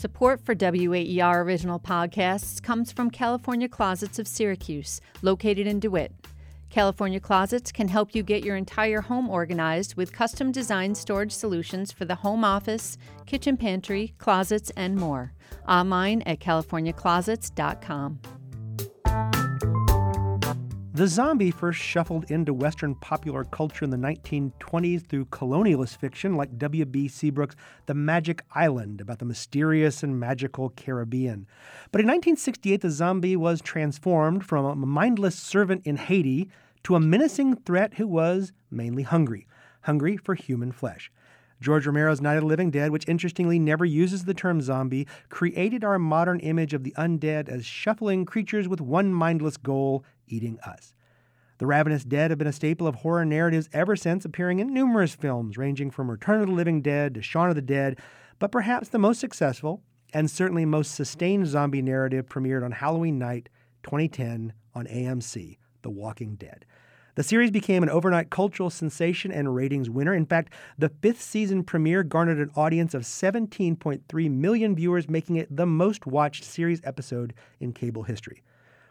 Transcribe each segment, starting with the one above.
Support for WAER original podcasts comes from California Closets of Syracuse, located in DeWitt. California Closets can help you get your entire home organized with custom designed storage solutions for the home office, kitchen pantry, closets, and more. Online at californiaclosets.com. The zombie first shuffled into Western popular culture in the 1920s through colonialist fiction like W.B. Seabrook's The Magic Island about the mysterious and magical Caribbean. But in 1968, the zombie was transformed from a mindless servant in Haiti to a menacing threat who was mainly hungry, hungry for human flesh. George Romero's Night of the Living Dead, which interestingly never uses the term zombie, created our modern image of the undead as shuffling creatures with one mindless goal eating us. The ravenous dead have been a staple of horror narratives ever since, appearing in numerous films, ranging from Return of the Living Dead to Shaun of the Dead, but perhaps the most successful and certainly most sustained zombie narrative premiered on Halloween night 2010 on AMC, The Walking Dead. The series became an overnight cultural sensation and ratings winner. In fact, the fifth season premiere garnered an audience of 17.3 million viewers, making it the most watched series episode in cable history.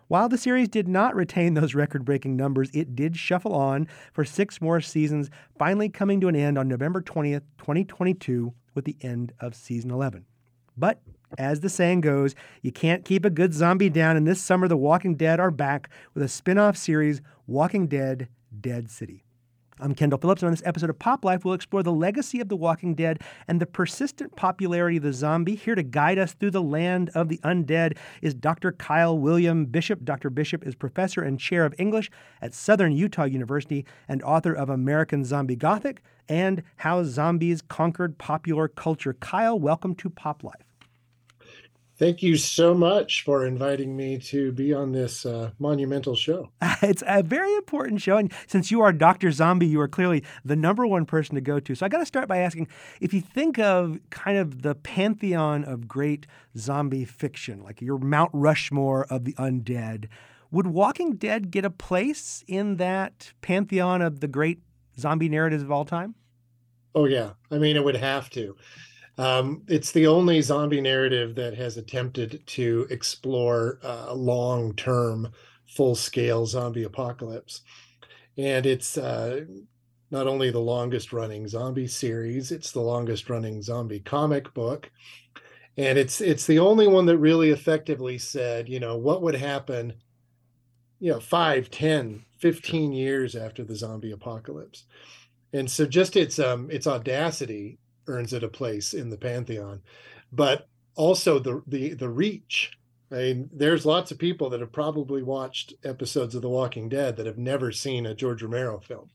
While the series did not retain those record breaking numbers, it did shuffle on for six more seasons, finally coming to an end on November 20th, 2022, with the end of season 11. But as the saying goes, you can't keep a good zombie down, and this summer The Walking Dead are back with a spin off series, Walking Dead Dead City. I'm Kendall Phillips, and on this episode of Pop Life, we'll explore the legacy of The Walking Dead and the persistent popularity of the zombie. Here to guide us through the land of the undead is Dr. Kyle William Bishop. Dr. Bishop is professor and chair of English at Southern Utah University and author of American Zombie Gothic and How Zombies Conquered Popular Culture. Kyle, welcome to Pop Life. Thank you so much for inviting me to be on this uh, monumental show. It's a very important show. And since you are Dr. Zombie, you are clearly the number one person to go to. So I got to start by asking if you think of kind of the pantheon of great zombie fiction, like your Mount Rushmore of the undead, would Walking Dead get a place in that pantheon of the great zombie narratives of all time? Oh, yeah. I mean, it would have to. Um, it's the only zombie narrative that has attempted to explore a long term, full scale zombie apocalypse. And it's uh, not only the longest running zombie series, it's the longest running zombie comic book. And it's it's the only one that really effectively said, you know, what would happen, you know, 5, 10, 15 years after the zombie apocalypse. And so just its um its audacity earns it a place in the pantheon but also the the the reach I mean, there's lots of people that have probably watched episodes of The Walking Dead that have never seen a George Romero film.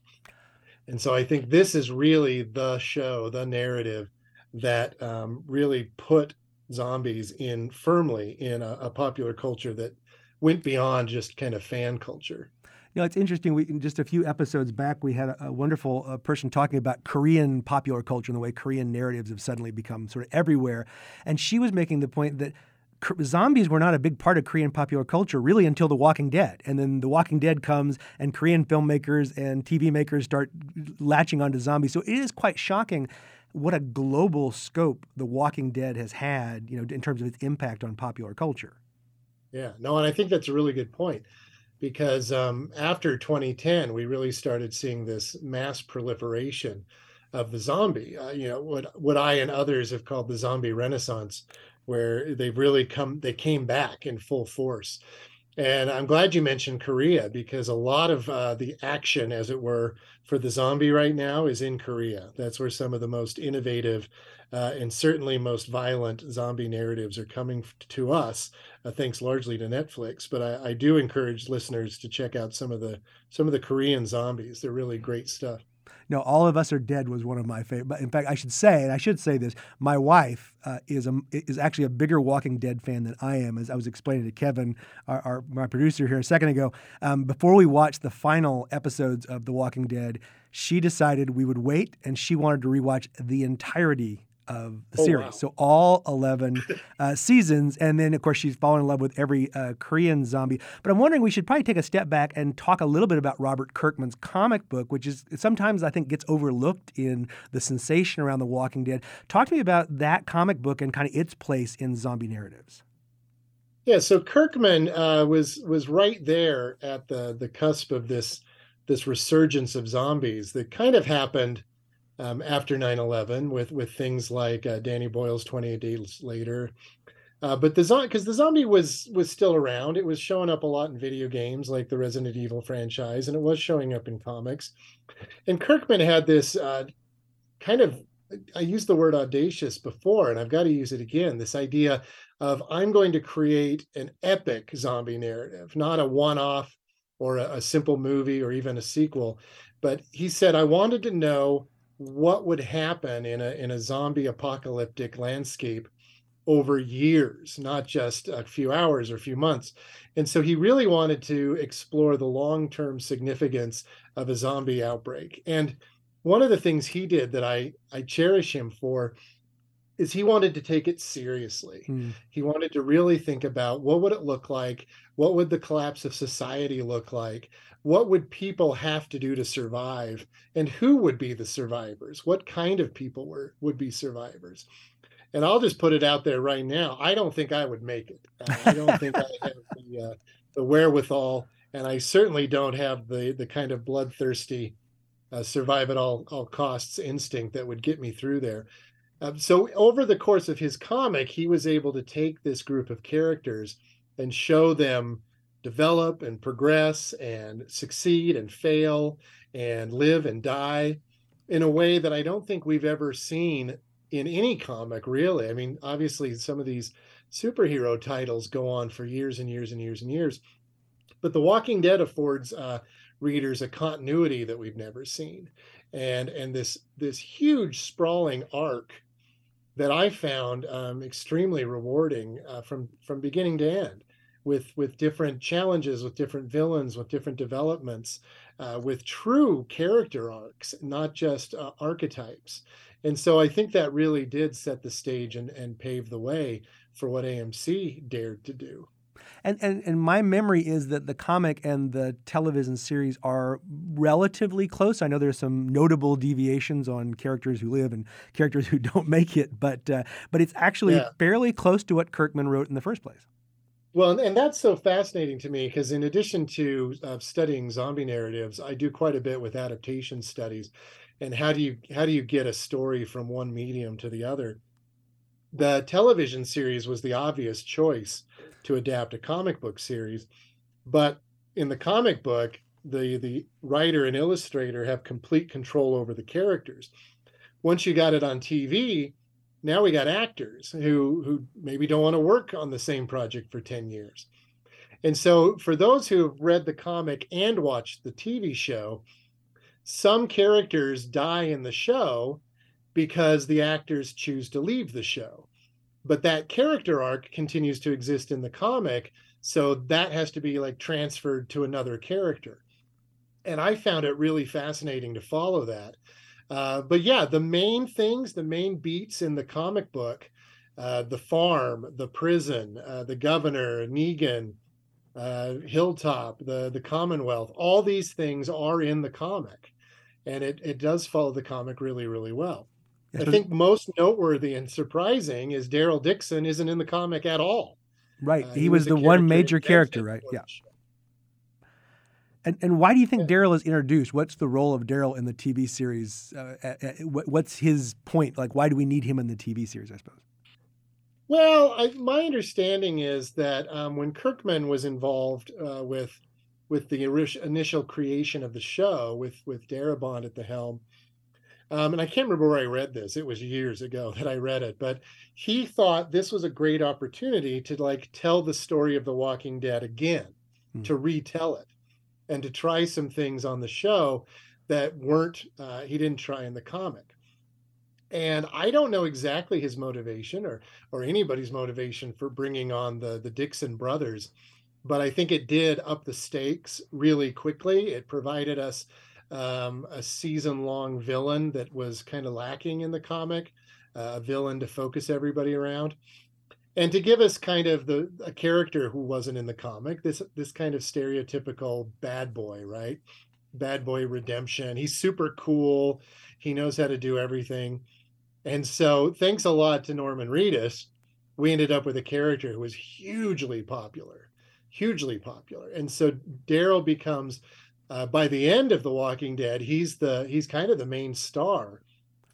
And so I think this is really the show, the narrative that um, really put zombies in firmly in a, a popular culture that went beyond just kind of fan culture. You know, it's interesting. We just a few episodes back, we had a, a wonderful uh, person talking about Korean popular culture and the way Korean narratives have suddenly become sort of everywhere. And she was making the point that zombies were not a big part of Korean popular culture really until The Walking Dead. And then The Walking Dead comes and Korean filmmakers and TV makers start latching onto zombies. So it is quite shocking what a global scope The Walking Dead has had, you know, in terms of its impact on popular culture. Yeah, no, and I think that's a really good point because um, after 2010, we really started seeing this mass proliferation of the zombie. Uh, you know what what I and others have called the zombie renaissance, where they've really come they came back in full force. And I'm glad you mentioned Korea because a lot of uh, the action, as it were, for the zombie right now is in Korea. That's where some of the most innovative uh, and certainly most violent zombie narratives are coming to us, uh, thanks largely to Netflix. But I, I, do encourage listeners to check out some of the some of the Korean zombies. They're really great stuff. No, All of Us Are Dead was one of my favorite. In fact, I should say, and I should say this, my wife uh, is a, is actually a bigger Walking Dead fan than I am, as I was explaining to Kevin, our, our my producer here a second ago. Um, before we watched the final episodes of The Walking Dead, she decided we would wait, and she wanted to rewatch the entirety of the Oh, series. wow. So all 11 uh, seasons. And then, of course, she's fallen in love with every uh, Korean zombie. But I'm wondering, we should probably take a step back and talk a little bit about Robert Kirkman's comic book, which is sometimes I think gets overlooked in the sensation around The Walking Dead. Talk to me about that comic book and kind of its place in zombie narratives. Yeah, so Kirkman uh, was was right there at the the cusp of this this resurgence of zombies that kind of happened um, after 9/11 with with things like uh, Danny Boyle's 28 Days Later. Uh, but the zombie because the zombie was was still around. It was showing up a lot in video games like the Resident Evil franchise, and it was showing up in comics. And Kirkman had this uh, kind of I used the word audacious before, and I've got to use it again. This idea of I'm going to create an epic zombie narrative, not a one off or a, a, simple movie or even a sequel. But he said, I wanted to know what would happen in a, in a zombie apocalyptic landscape over years, not just a few hours or a few months. And so he really wanted to explore the long term significance of a zombie outbreak. And one of the things he did that I, I cherish him for is he wanted to take it seriously. Mm. He wanted to really think about what would it look like? What would the collapse of society look like? What would people have to do to survive? And who would be the survivors? What kind of people were would be survivors? And I'll just put it out there right now. I don't think I would make it. Uh, I don't think I have the, uh, the wherewithal, and I certainly don't have the the kind of bloodthirsty uh, survive at all all costs instinct that would get me through there. Um, so over the course of his comic, he was able to take this group of characters and show them develop and progress and succeed and fail and live and die in a way that I don't think we've ever seen in any comic, really. I mean, obviously, some of these superhero titles go on for years and years and years and years, but The Walking Dead affords uh, readers a continuity that we've never seen, and and this this huge sprawling arc that I found um, extremely rewarding uh, from from beginning to end, with with different challenges, with different villains, with different developments, uh, with true character arcs, not just uh, archetypes. And so I think that really did set the stage and, and pave the way for what AMC dared to do. And, and and my memory is that the comic and the television series are relatively close. I know there's some notable deviations on characters who live and characters who don't make it, but uh, but it's actually yeah. fairly close to what Kirkman wrote in the first place. Well, and that's so fascinating to me because in addition to uh, studying zombie narratives, I do quite a bit with adaptation studies, and how do you how do you get a story from one medium to the other? The television series was the obvious choice to adapt a comic book series. But in the comic book, the the writer and illustrator have complete control over the characters. Once you got it on TV, now we got actors who who maybe don't want to work on the same project for 10 years. And so for those who have read the comic and watched the TV show, some characters die in the show because the actors choose to leave the show. But that character arc continues to exist in the comic so that has to be like transferred to another character. And i found it really fascinating to follow that uh, but yeah the main things the main beats in the comic book uh, the farm the prison uh, the governor negan uh, hilltop the the commonwealth all these things are in the comic and it, it does follow the comic really really well I think most noteworthy and surprising is Daryl Dixon isn't in the comic at all. Right. Uh, he, he, was, was the one major character, right? Yeah. And, and why do you think. Daryl is introduced? What's the role of Daryl in the TV series? Uh, what's his point? Like, why do we need him in the TV series, I suppose? Well, I, my understanding is that um, when Kirkman was involved uh, with with the initial creation of the show, with with Darabont at the helm, um, and I can't remember where I read this. It was years ago that I read it, but he thought this was a great opportunity to like tell the story of The Walking Dead again, mm-hmm. to retell it, and to try some things on the show that weren't uh, he didn't try in the comic. And I don't know exactly his motivation or or anybody's motivation for bringing on the the Dixon brothers, but I think it did up the stakes really quickly. It provided us um, a season long villain that was kind of lacking in the comic, uh, a villain to focus everybody around. And to give us kind of the a character who wasn't in the comic, this this kind of stereotypical bad boy, right? Bad boy redemption. He's super cool. He knows how to do everything. And so, thanks a lot to Norman Reedus, we ended up with a character who was hugely popular, hugely popular. And so Daryl becomes uh, by the end of The Walking Dead, he's the he's kind of the main star,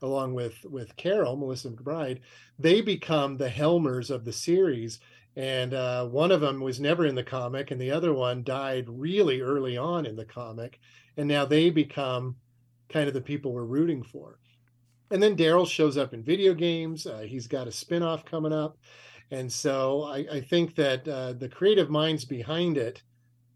along with with Carol, Melissa McBride. They become the Helmers of the series, and uh, one of them was never in the comic, and the other one died really early on in the comic, and now they become kind of the people we're rooting for. And then Daryl shows up in video games. Uh, he's got a spinoff coming up, and so I, I think that uh, the creative minds behind it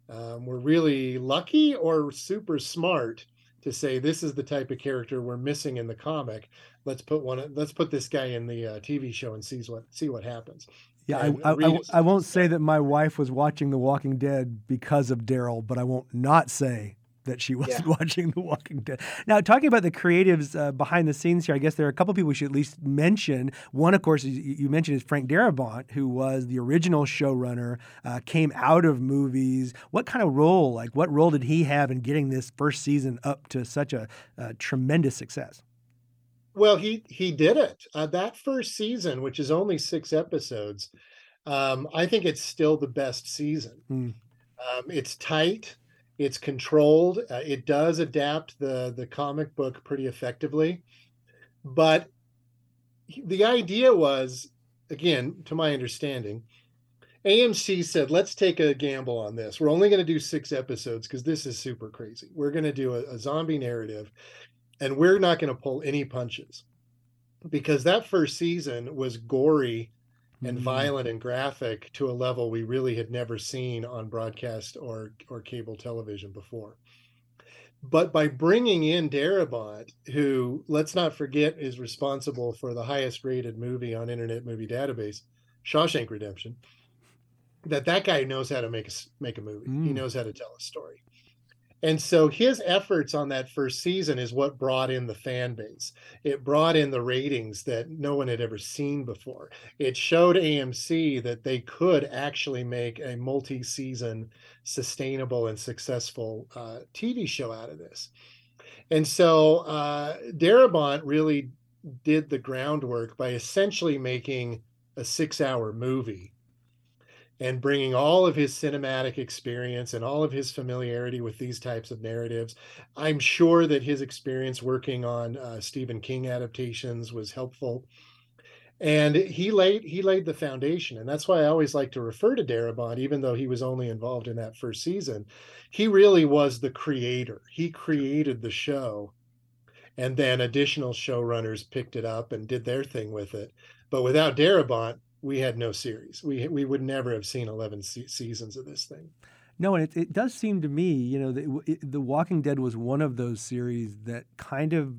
um, we're really lucky or super smart to say this is the type of character we're missing in the comic. Let's put one. Let's put this guy in the uh, TV show and sees what see what happens. Yeah, I, I, I, I, won't say that my wife was watching The Walking Dead because of Daryl, but I won't not say that she wasn't yeah. watching The Walking Dead. Now, talking about the creatives uh, behind the scenes here, I guess there are a couple people we should at least mention. One, of course, you mentioned is Frank Darabont, who was the original showrunner, uh, came out of movies. What kind of role, like what role did he have in getting this first season up to such a, a tremendous success? Well, he he did it. Uh, that first season, which is only six episodes, um, I think it's still the best season. Mm. Um, it's tight it's controlled. Uh, it does adapt the the comic book pretty effectively, but the idea was, again, to my understanding, AMC said, let's take a gamble on this. We're only going to do six episodes because this is super crazy. We're going to do a, a zombie narrative, and we're not going to pull any punches because that first season was gory and mm. violent and graphic to a level we really had never seen on broadcast or or cable television before. But by bringing in Darabont, who let's not forget is responsible for the highest rated movie on Internet Movie Database, Shawshank Redemption, that that guy knows how to make a make a movie. Mm. He knows how to tell a story. And so his efforts on that first season is what brought in the fan base. It brought in the ratings that no one had ever seen before. It showed AMC that they could actually make a multi season, sustainable, and successful uh, TV show out of this. And so uh, Darabont really did the groundwork by essentially making a six hour movie and bringing all of his cinematic experience and all of his familiarity with these types of narratives. I'm sure that his experience working on uh, Stephen King adaptations was helpful. And he laid he laid the foundation, and that's why I always like to refer to Darabont, even though he was only involved in that first season. He really was the creator. He created the show, and then additional showrunners picked it up and did their thing with it. But without Darabont, we had no series. We we would never have seen eleven se- seasons of this thing. No, and it, it does seem to me, you know, the, it, the Walking Dead was one of those series that kind of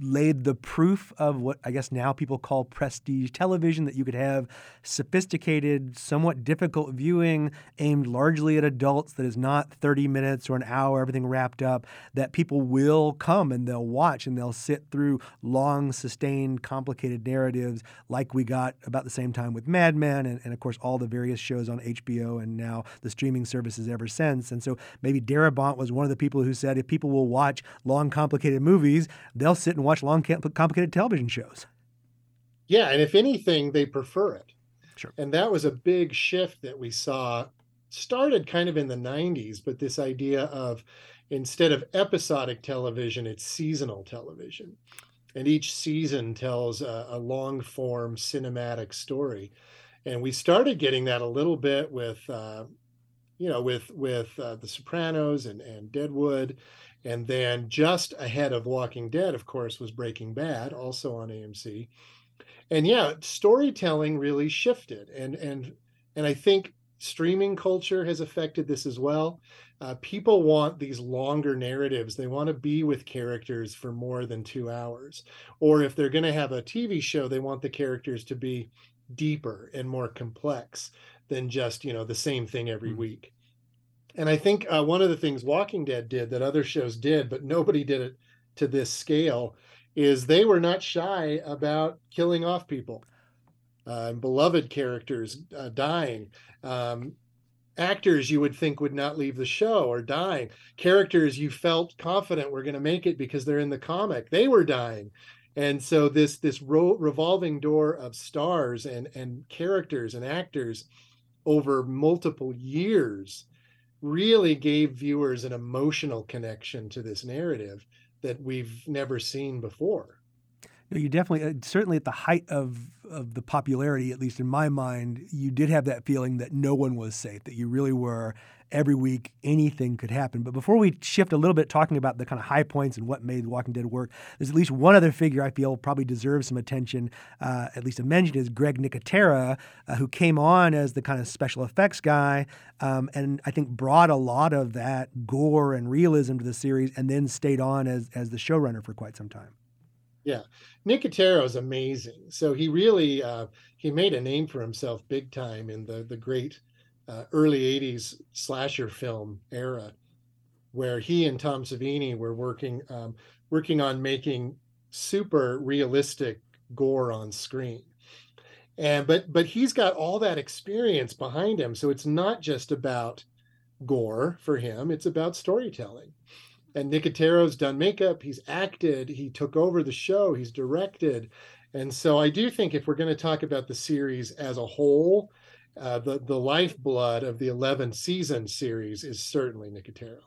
laid the proof of what I guess now people call prestige television that you could have sophisticated, somewhat difficult viewing aimed largely at adults that is not 30 minutes or an hour, everything wrapped up, that people will come and they'll watch and they'll sit through long, sustained, complicated narratives like we got about the same time with Mad Men and, and of course, all the various shows on HBO and now the streaming services ever since. And so maybe Darabont was one of the people who said if people will watch long, complicated movies, they'll sit and watch long, complicated television shows. Yeah, and if anything, they prefer it. Sure. And that was a big shift that we saw started kind of in the 90s, but this idea of instead of episodic television, it's seasonal television. And each season tells a, a long form cinematic story. And we started getting that a little bit with uh, you know, with with uh, The Sopranos and and Deadwood, and then just ahead of Walking Dead, of course, was Breaking Bad, also on AMC. And yeah, storytelling really shifted, and and and I think streaming culture has affected this as well. Uh, people want these longer narratives. They want to be with characters for more than two hours. Or if they're going to have a TV show, they want the characters to be deeper and more complex than just you know the same thing every mm-hmm. week And I think uh, one of the things Walking Dead did that other shows did, but nobody did it to this scale, is they were not shy about killing off people, uh, beloved characters uh, dying. Um, actors you would think would not leave the show are dying. Characters you felt confident were going to make it because they're in the comic, they were dying. And so this this ro- revolving door of stars and and characters and actors over multiple years really gave viewers an emotional connection to this narrative that we've never seen before. You definitely, uh, certainly at the height of of the popularity, at least in my mind, you did have that feeling that no one was safe, that you really were every week anything could happen. But before we shift a little bit talking about the kind of high points and what made The Walking Dead work, there's at least one other figure I feel probably deserves some attention, uh, at least a mention, is Greg Nicotero, uh, who came on as the kind of special effects guy um, and I think brought a lot of that gore and realism to the series and then stayed on as, as the showrunner for quite some time. Yeah, Nicotero is amazing. So he really uh, he made a name for himself big time in the the great uh, early '80s slasher film era, where he and Tom Savini were working um, working on making super realistic gore on screen. And but but he's got all that experience behind him, so it's not just about gore for him; it's about storytelling and Nicotero's done makeup, he's acted, he took over the show, he's directed. And so I do think if we're going to talk about the series as a whole, uh, the the lifeblood of the 11 season series is certainly Nicotero.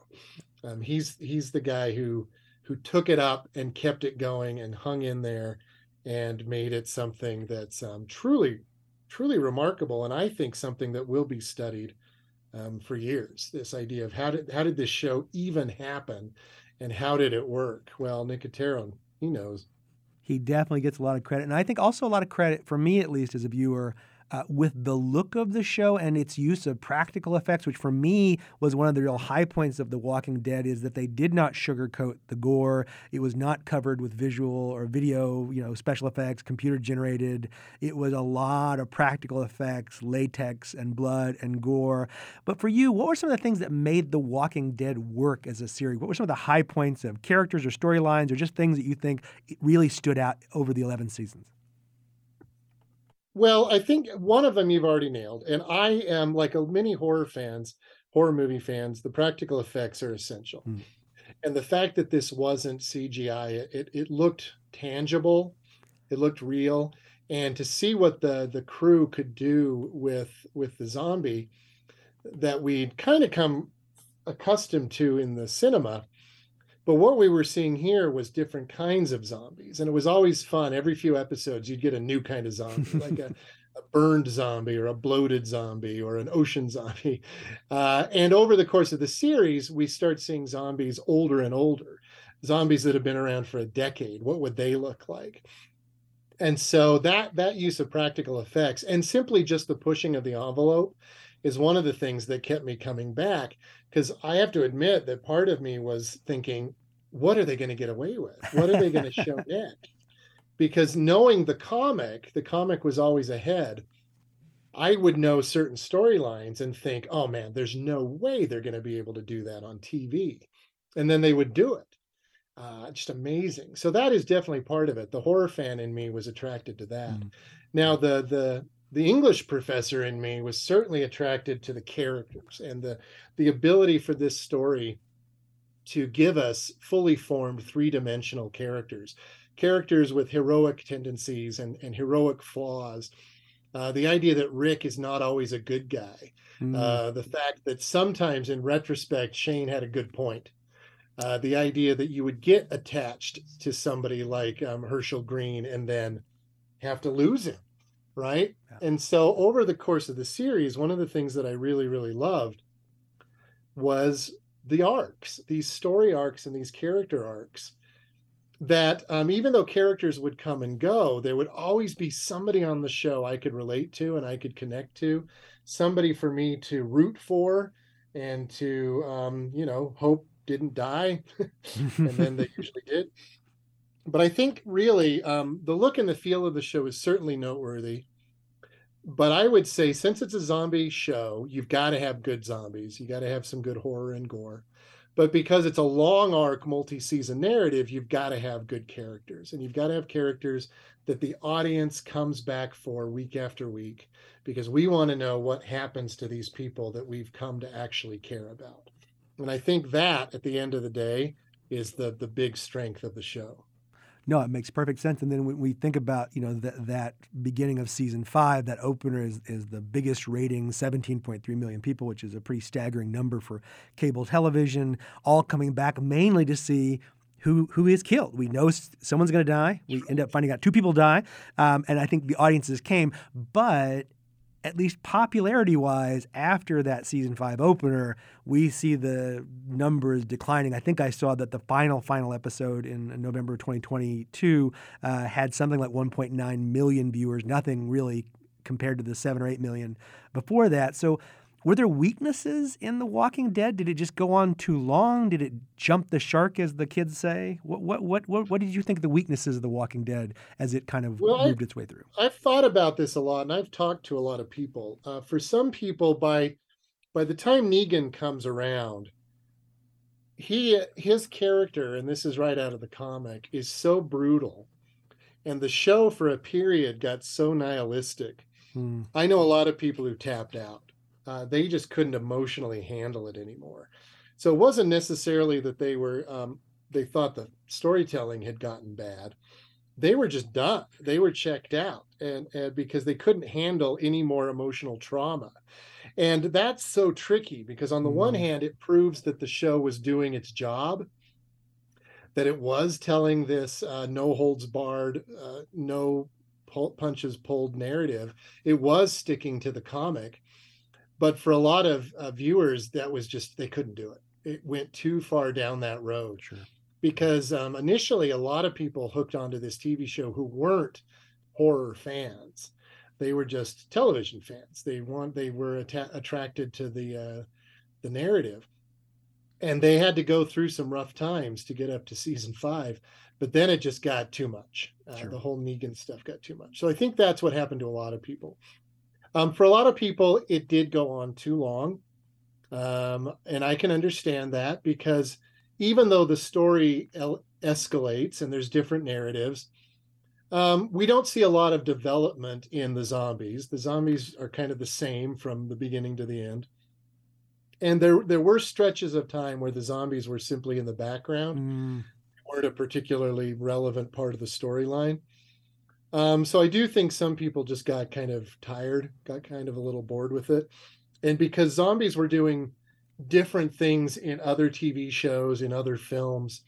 Um, he's he's the guy who who took it up and kept it going and hung in there and made it something that's um, truly truly remarkable and I think something that will be studied um, for years. This idea of how did how did this show even happen, and how did it work? Well, Nicotero, he knows. He definitely gets a lot of credit, and I think also a lot of credit for me, at least as a viewer, uh, with the look of the show and its use of practical effects, which for me was one of the real high points of The Walking Dead, is that they did not sugarcoat the gore. It was not covered with visual or video, you know, special effects, computer generated. It was a lot of practical effects, latex and blood and gore. But for you, what were some of the things that made The Walking Dead work as a series? What were some of the high points of characters or storylines or just things that you think really stood out over the 11 seasons? Well, I think one of them you've already nailed. And I am like a many horror fans, horror movie fans, the practical effects are essential. Mm. And the fact that this wasn't CGI, it it looked tangible, it looked real. And to see what the the crew could do with with the zombie that we'd kind of come accustomed to in the cinema but what we were seeing here was different kinds of zombies. And it was always fun. Every few episodes, you'd get a new kind of zombie, like a, a, burned zombie or a bloated zombie or an ocean zombie. Uh, and over the course of the series, we start seeing zombies older and older, zombies that have been around for a decade. What would they look like? And so that that use of practical effects and simply just the pushing of the envelope is one of the things that kept me coming back because I have to admit that part of me was thinking, what are they going to get away with? What are they going to show next? Because knowing the comic, the comic was always ahead. I would know certain storylines and think, oh man, there's no way they're going to be able to do that on TV. And then they would do it. Uh, just amazing. So that is definitely part of it. The horror fan in me was attracted to that. Mm. Now the the the English professor in me was certainly attracted to the characters and the the ability for this story to give us fully formed three-dimensional characters characters with heroic tendencies and, and heroic flaws. Uh, the idea that rick is not always a good guy mm. uh, the fact that sometimes in retrospect shane had a good point. Uh, the idea that you would get attached to somebody like um, hershel greene and then have to lose him right yeah. and so over the course of the series one of the things that i really really loved was the arcs, these story arcs and these character arcs. That um, even though characters would come and go, there would always be somebody on the show I could relate to and I could connect to, somebody for me to root for and to, um, you know, hope didn't die. and then they usually did. But I think really um, the look and the feel of the show is certainly noteworthy. But I would say since it's a zombie show, you've got to have good zombies. You got to have some good horror and gore. But because it's a long arc multi-season narrative, you've got to have good characters and you've got to have characters that the audience comes back for week after week because we want to know what happens to these people that we've come to actually care about. And I think that at the end of the day is the the big strength of the show. No, it makes perfect sense. And then when we think about, you know, that that beginning of season five, that opener is, is the biggest rating, 17.3 million people, which is a pretty staggering number for cable television, all coming back mainly to see who who is killed. We know someone's going to die. We end up finding out two people die, um, and I think the audiences came. But at least popularity wise, after that season five opener, we see the numbers declining. I think I saw that the final, final episode in November 2022 uh, had something like 1.9 million viewers, nothing really compared to the seven or eight million before that. So were there weaknesses in The Walking Dead? Did it just go on too long? Did it jump the shark, as the kids say? What what what what, what did you think of the weaknesses of The Walking Dead as it kind of well, moved I've, its way through? I've thought about this a lot, and I've talked to a lot of people. Uh, for some people, by by the time Negan comes around, he his character, and this is right out of the comic, is so brutal, and the show for a period got so nihilistic. Hmm. I know a lot of people who tapped out uh, they just couldn't emotionally handle it anymore. So it wasn't necessarily that they were um, they thought the storytelling had gotten bad. They were just done. They were checked out, and, and because they couldn't handle any more emotional trauma. And that's so tricky because on the mm. one mm-hmm. hand, it proves that the show was doing its job, that it was telling this uh, no holds barred, uh, no punches pulled narrative. It was sticking to the comic but for a lot of uh, viewers that was just they couldn't do it. It went too far down that road sure. because um, initially a lot of people hooked onto this tv show who weren't horror fans. They were just television fans. They want they were att- attracted to the uh, the narrative. And they had to go through some rough times to get up to season five but then it just got too much. Uh, sure. the whole negan stuff got too much. So i think that's what happened to a lot of people um, for a lot of people, it did go on too long. Um, and I can understand that because even though the story el- escalates and there's different narratives, um, we don't see a lot of development in the zombies. The zombies are kind of the same from the beginning to the end. And there, there were stretches of time where the zombies were simply in the background, mm. weren't a particularly relevant part of the storyline. Um, so I do think some people just got kind of tired, got kind of a little bored with it. And because zombies were doing different things in other TV shows, in other films,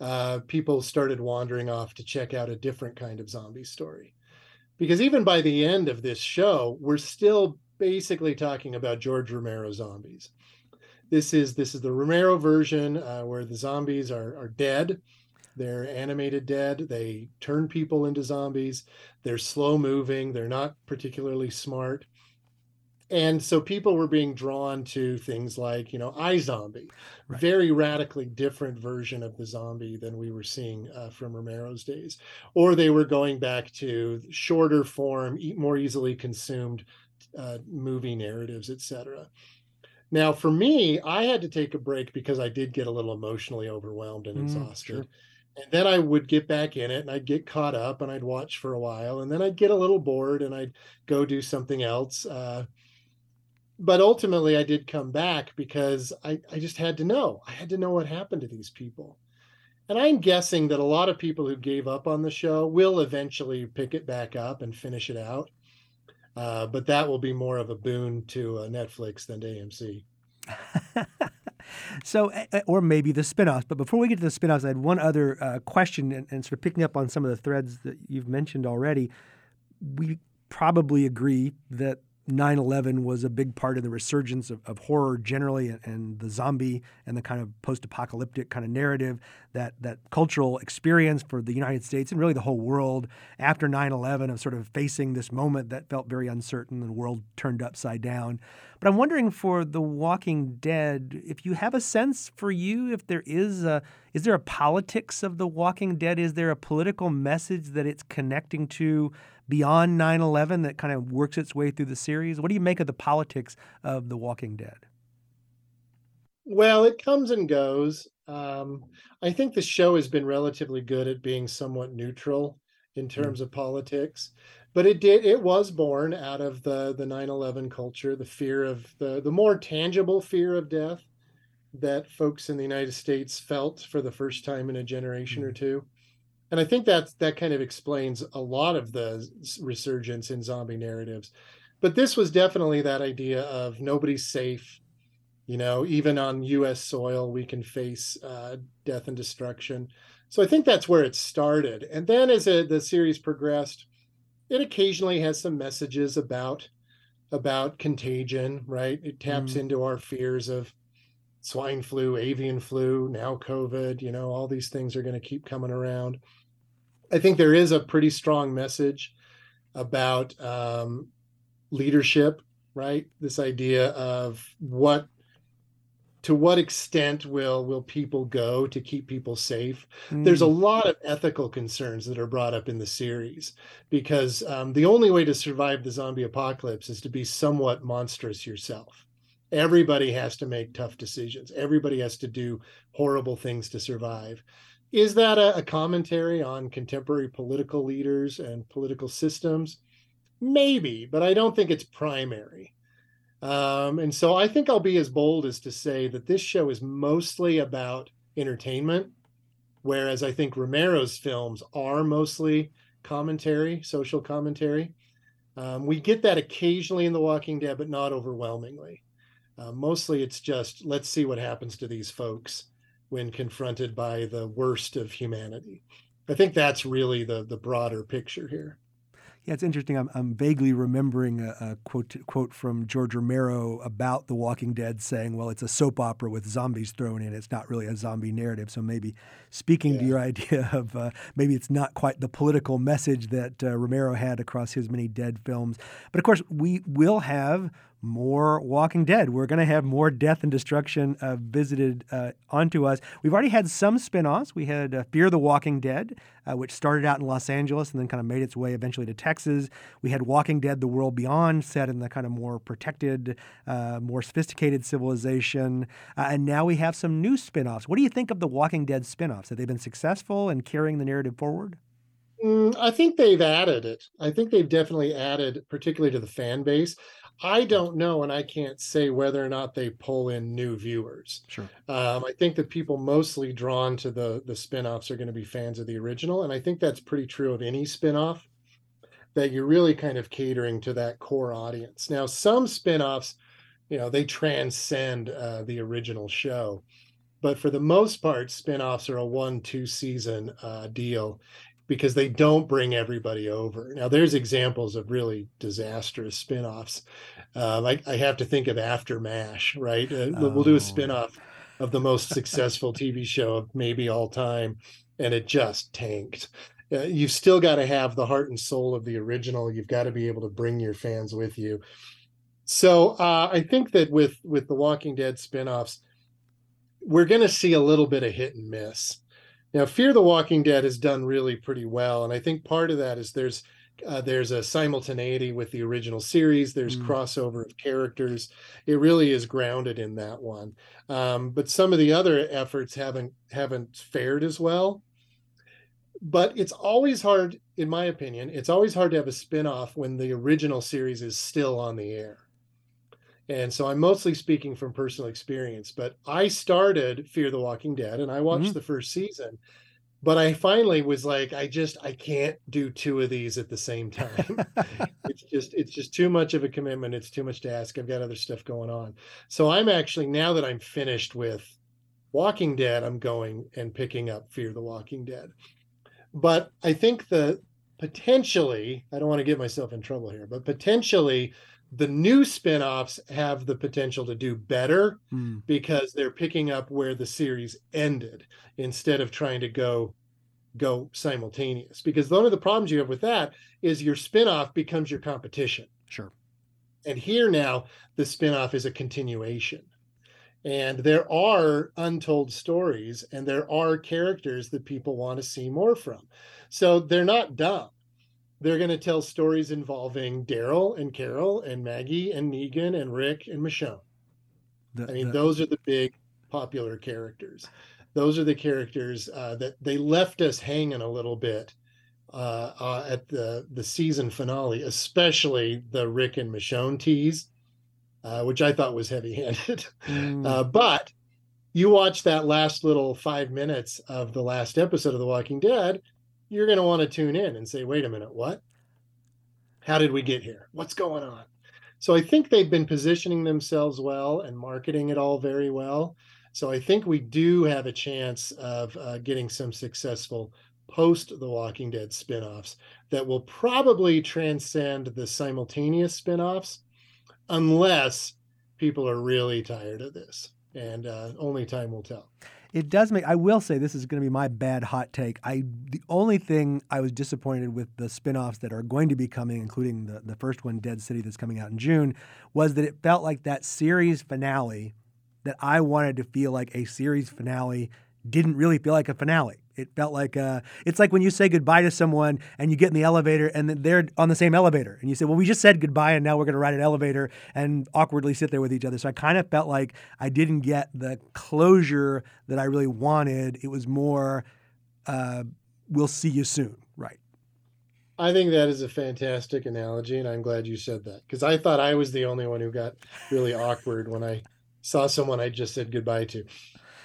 uh, people started wandering off to check out a different kind of zombie story. Because even by the end of this show, we're still basically talking about George Romero zombies. This is this is the Romero version uh, where the zombies are are dead they're animated dead. They turn people into zombies. They're slow moving. They're not particularly smart. And so people were being drawn to things like, you know, iZombie, right. very radically different version of the zombie than we were seeing uh, from Romero's days. Or they were going back to shorter form, more easily consumed uh, movie narratives, etc. Now, for me, I had to take a break because I did get a little emotionally overwhelmed and mm, exhausted. Sure and then I would get back in it and I'd get caught up and I'd watch for a while and then I'd get a little bored and I'd go do something else. Uh, but ultimately, I did come back because I, I just had to know. I had to know what happened to these people. And I'm guessing that a lot of people who gave up on the show will eventually pick it back up and finish it out. Uh, but that will be more of a boon to uh, Netflix than to AMC. So, or maybe the spinoffs. But before we get to the spinoffs, I had one other uh, question, and, and, sort of picking up on some of the threads that you've mentioned already. We probably agree that 9 11 was a big part of the resurgence of, of horror generally and, and, the zombie and the kind of post apocalyptic kind of narrative that, that cultural experience for the United States and really the whole world after 9 11 of sort of facing this moment that felt very uncertain and the world turned upside down. But I'm wondering for The Walking Dead, if you have a sense for you, if there is a, is there a politics of The Walking Dead? Is there a political message that it's connecting to? beyond 9 11 that kind of works its way through the series? What do you make of the politics of The Walking Dead? Well, it comes and goes. Um, I think the show has been relatively good at being somewhat neutral in hmm. terms mm. of politics, but it did it was born out of the the 9/11 culture, the fear of the the more tangible fear of death that folks in the United States felt for the first time in a generation mm. or two. And I think that that kind of explains a lot of the resurgence in zombie narratives. But this was definitely that idea of nobody's safe you know even on us soil we can face uh, death and destruction so i think that's where it started and then as a, the series progressed it occasionally has some messages about about contagion right? It taps mm. into our fears of swine flu avian flu now covid you know all these things are going to keep coming around. I think there is a pretty strong message about um, leadership right? This idea of what to what extent will will people go to keep people safe? Mm. there's a mm. lot of ethical concerns that are brought up in the series because um, the only way to survive the zombie apocalypse is to be somewhat monstrous yourself. Everybody has to make tough decisions. Everybody has to do horrible things to survive. Is that a, a commentary on contemporary political leaders and political systems? Maybe but i don't think it's primary um, and so I think I'll be as bold as to say that this show is mostly about entertainment, whereas I think Romero's films are mostly commentary, social commentary. Um, we get that occasionally in The Walking Dead, but not overwhelmingly. Uh, mostly it's just let's see what happens to these folks when confronted by the worst of humanity. I think that's really the the broader picture here. Yeah, it's interesting. I'm, I'm vaguely remembering a, a, quote quote from George Romero about The Walking Dead, saying, "Well, it's a soap opera with zombies thrown in. It's not really a zombie narrative." So maybe speaking yeah. to your idea of uh, maybe it's not quite the political message that uh, Romero had across his many Dead films. But of course, we will have more Walking Dead. We're going to have more death and destruction uh, visited uh, onto us. We've already had some spin offs. We had uh, Fear the Walking Dead, uh, which started out in Los Angeles and then kind of made its way eventually to Texas. We had Walking Dead The World Beyond, set in the kind of more protected, uh, more sophisticated civilization. Uh, and now we have some new spin offs. What do you think of the Walking Dead spin offs? Have they been successful in carrying the narrative forward? Mm, I think they've added it. I think they've definitely added, particularly to the fan base. I don't know, and I can't say whether or not they pull in new viewers. Sure. Um, I think that people mostly drawn to the the spinoffs are going to be fans of the original, and I think that's pretty true of any spinoff. That you're really kind of catering to that core audience. Now, some spinoffs, you know, they transcend uh, the original show, but for the most part, spinoffs are a one two season uh, deal, because they don't bring everybody over. Now, there's examples of really disastrous spin-offs. Um, I, I, have to think of After MASH, right? Uh, oh. We'll do a oh. spin-off of the most successful TV show of maybe all time, and it just tanked. Uh, you've still got to have the heart and soul of the original. You've got to be able to bring your fans with you. So uh, I think that with with the Walking Dead spin-offs, we're going to see a little bit of hit and miss now, Fear the Walking Dead has done really pretty well, and I think part of that is there's uh, there's a simultaneity with the original series. There's mm. crossover of characters. It really is grounded in that one. Um, but some of the other efforts haven't haven't fared as well. But it's always hard, in my opinion, it's always hard to have a spin-off when the original series is still on the air. And so I'm mostly speaking from personal experience, but I started Fear the Walking Dead and I watched mm-hmm. the first season. But I finally was like, I just I can't do two of these at the same time. it's just it's just too much of a commitment. It's too much to ask. I've got other stuff going on. So I'm actually now that I'm finished with Walking Dead, I'm going and picking up Fear the Walking Dead. But I think the potentially, I don't want to get myself in trouble here, but potentially the new spin-offs have the potential to do better mm. because they're picking up where the series ended instead of trying to go go simultaneous. Because one of the problems you have with that is your spin-off becomes your competition. Sure. And here now the spin-off is a continuation. And there are untold stories and there are characters that people want to see more from. So they're not dumb they're going to tell stories involving Daryl and Carol and Maggie and Negan and Rick and Michonne. I mean, those are the big popular characters. Those are the characters uh, that they left us hanging a little bit uh, uh, at the the season finale, especially the Rick and Michonne tease, uh, which I thought was heavy-handed. Mm. Uh, but you watch that last little five minutes of the last episode of The Walking Dead, you're going to want to tune in and say, wait a minute, what? How did we get here? What's going on? So I think they've been positioning themselves well and marketing it all very well. So I think we do have a chance of uh, getting some successful post The Walking Dead spinoffs that will probably transcend the simultaneous spinoffs unless people are really tired of this. And uh, only time will tell it does make. I will say this is going to be my bad hot take. I the only thing I was disappointed with the spinoffs that are going to be coming, including the the first one, Dead City, that's coming out in June, was that it felt like that series finale that I wanted to feel like a series finale didn't really feel like a finale. It felt like uh, it's like when you say goodbye to someone and you get in the elevator and they're on the same elevator and you say, "Well, we just said goodbye and now we're going to ride an elevator and awkwardly sit there with each other." So I kind of felt like I didn't get the closure that I really wanted. It was more, uh, "We'll see you soon." Right. I think that is a fantastic analogy, and I'm glad you said that because I thought I was the only one who got really awkward when I saw someone I just said goodbye to.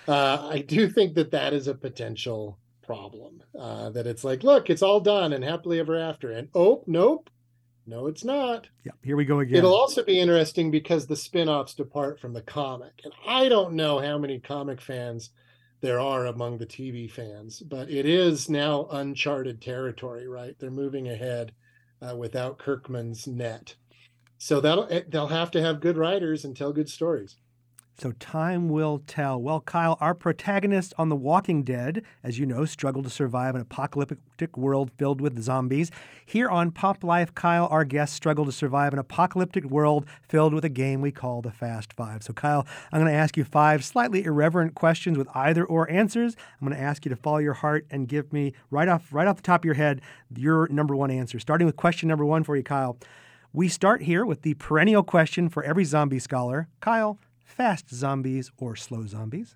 Uh, I do think that that is a potential problem. Uh, that it's like, look, it's all done and happily ever after. And oh, nope, no, it's not. Yeah, here we go again. It'll also be interesting because the spin offs depart from the comic. And I don't know how many comic fans there are among the TV fans, but it is now uncharted territory, right? They're moving ahead uh, without Kirkman's net. So that'll eh, they'll have to have good writers and tell good stories. So time will tell. Well, Kyle, our protagonist on The Walking Dead, as you know, struggled to survive an apocalyptic world filled with zombies. Here on Pop Life, Kyle, our guest, struggled to survive an apocalyptic world filled with a game we call the Fast Five. So, Kyle, I'm going to ask you five slightly irreverent questions with either or answers. I'm going to ask you to follow your heart and give me right off right off the top of your head your number one answer. Starting with question number one for you, Kyle. We start here with the perennial question for every zombie scholar. Kyle, fast zombies or slow zombies?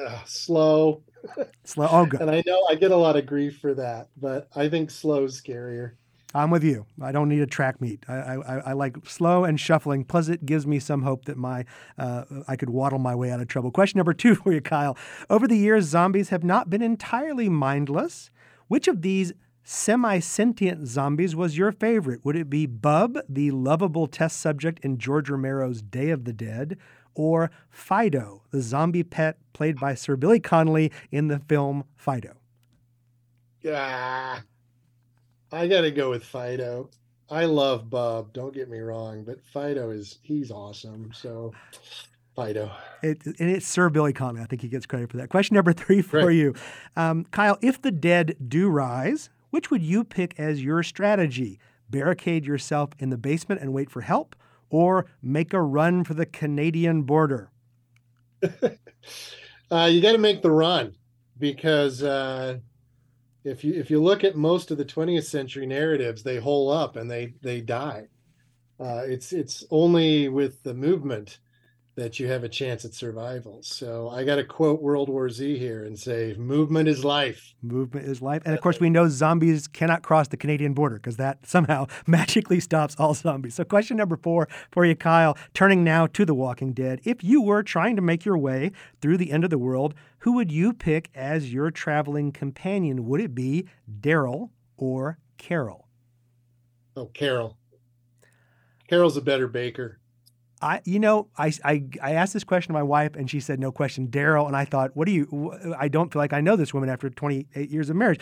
Uh, slow. Slow. Oh, good. and I know I get a lot of grief for that, but I think slow is scarier. I'm with you. I don't need a track meet. I, I, I like slow and shuffling. Plus, it gives me some hope that my uh, I could waddle my way out of trouble. Question number two for you, Kyle. Over the years, zombies have not been entirely mindless. Which of these semi sentient zombies was your favorite? Would it be Bub, the lovable test subject in George Romero's Day of the Dead? Or Fido, the zombie pet played by Sir Billy Connolly in the film Fido? Yeah, I got to go with Fido. I love Bub, don't get me wrong, but Fido is he's awesome. So Fido. It, and it's Sir Billy Connolly. I think he gets credit for that. Question number three for right. you. Um, Kyle, if the dead do rise, which would you pick as your strategy? Barricade yourself in the basement and wait for help, or make a run for the Canadian border? uh, you got to make the run because uh, if you if you look at most of the 20th century narratives, they hole up and they they die. Uh, it's it's only with the movement that you have a chance at survival. So I got to quote World War Z here and say, movement is life. Movement is life. And of course, we know zombies cannot cross the Canadian border because that somehow magically stops all zombies. So, question number four for you, Kyle, turning now to The Walking Dead. If you were trying to make your way through the end of the world, who would you pick as your traveling companion? Would it be Daryl or Carol? Oh, Carol. Carol's a better baker. I, you know, I, I, I asked this question to my wife and she said, no question, Daryl. And I thought, what do you, I don't feel like I know this woman after 28 years of marriage.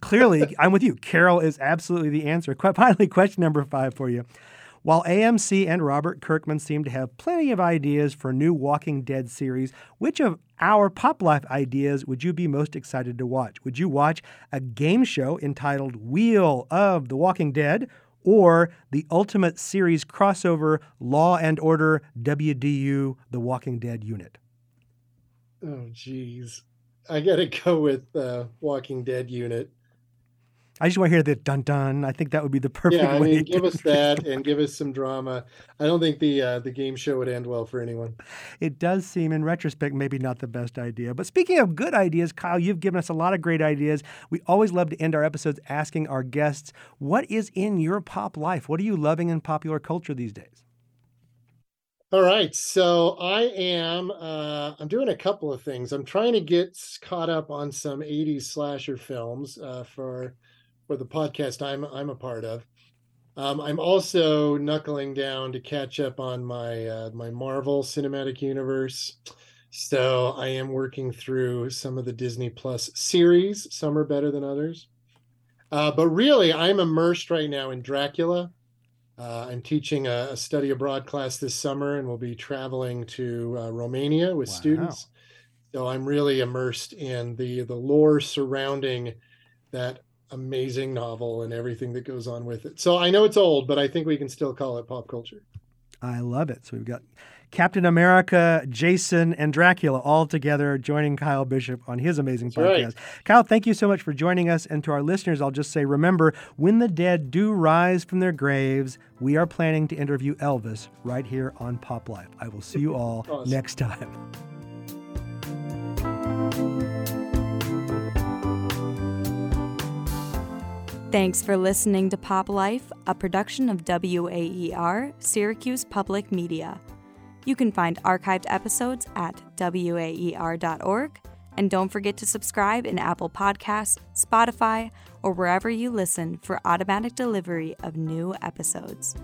Clearly, I'm with you. Carol is absolutely the answer. Finally, question number five for you. While AMC and Robert Kirkman seem to have plenty of ideas for new Walking Dead series, which of our Pop Life ideas would you be most excited to watch? Would you watch a game show entitled Wheel of the Walking Dead? Or the Ultimate Series crossover Law and Order WDU The Walking Dead unit? Oh, geez. I got to go with uh, Walking Dead unit. I just want to hear the dun dun. I think that would be the perfect yeah, I way. mean, give us that and give us some drama. I don't think the uh, the game show would end well for anyone. It does seem, in retrospect, maybe not the best idea. But speaking of good ideas, Kyle, you've given us a lot of great ideas. We always love to end our episodes asking our guests, "What is in your pop life? What are you loving in popular culture these days?" All right, so I am uh, I'm doing a couple of things. I'm trying to get caught up on some '80s slasher films uh, for for the podcast I'm I'm a part of. Um, I'm also knuckling down to catch up on my uh, my Marvel Cinematic Universe. So I am working through some of the Disney Plus series. Some are better than others, uh, but really I'm immersed right now in Dracula. Uh, I'm teaching a, a, study abroad class this summer, and we'll be traveling to uh, Romania with wow. students. So I'm really immersed in the the lore surrounding that amazing novel and everything that goes on with it. So I know it's old, but I think we can still call it pop culture. I love it. So we've got Captain America, Jason, and Dracula all together joining Kyle Bishop on his amazing That's podcast. Right. Kyle, thank you so much for joining us. And to our listeners, I'll just say remember, when the dead do rise from their graves, we are planning to interview Elvis right here on Pop Life. I will see you all awesome. next time. Thanks for listening to Pop Life, a production of WAER, Syracuse Public Media. You can find archived episodes at waer.org, and don't forget to subscribe in Apple Podcasts, Spotify, or wherever you listen for automatic delivery of new episodes.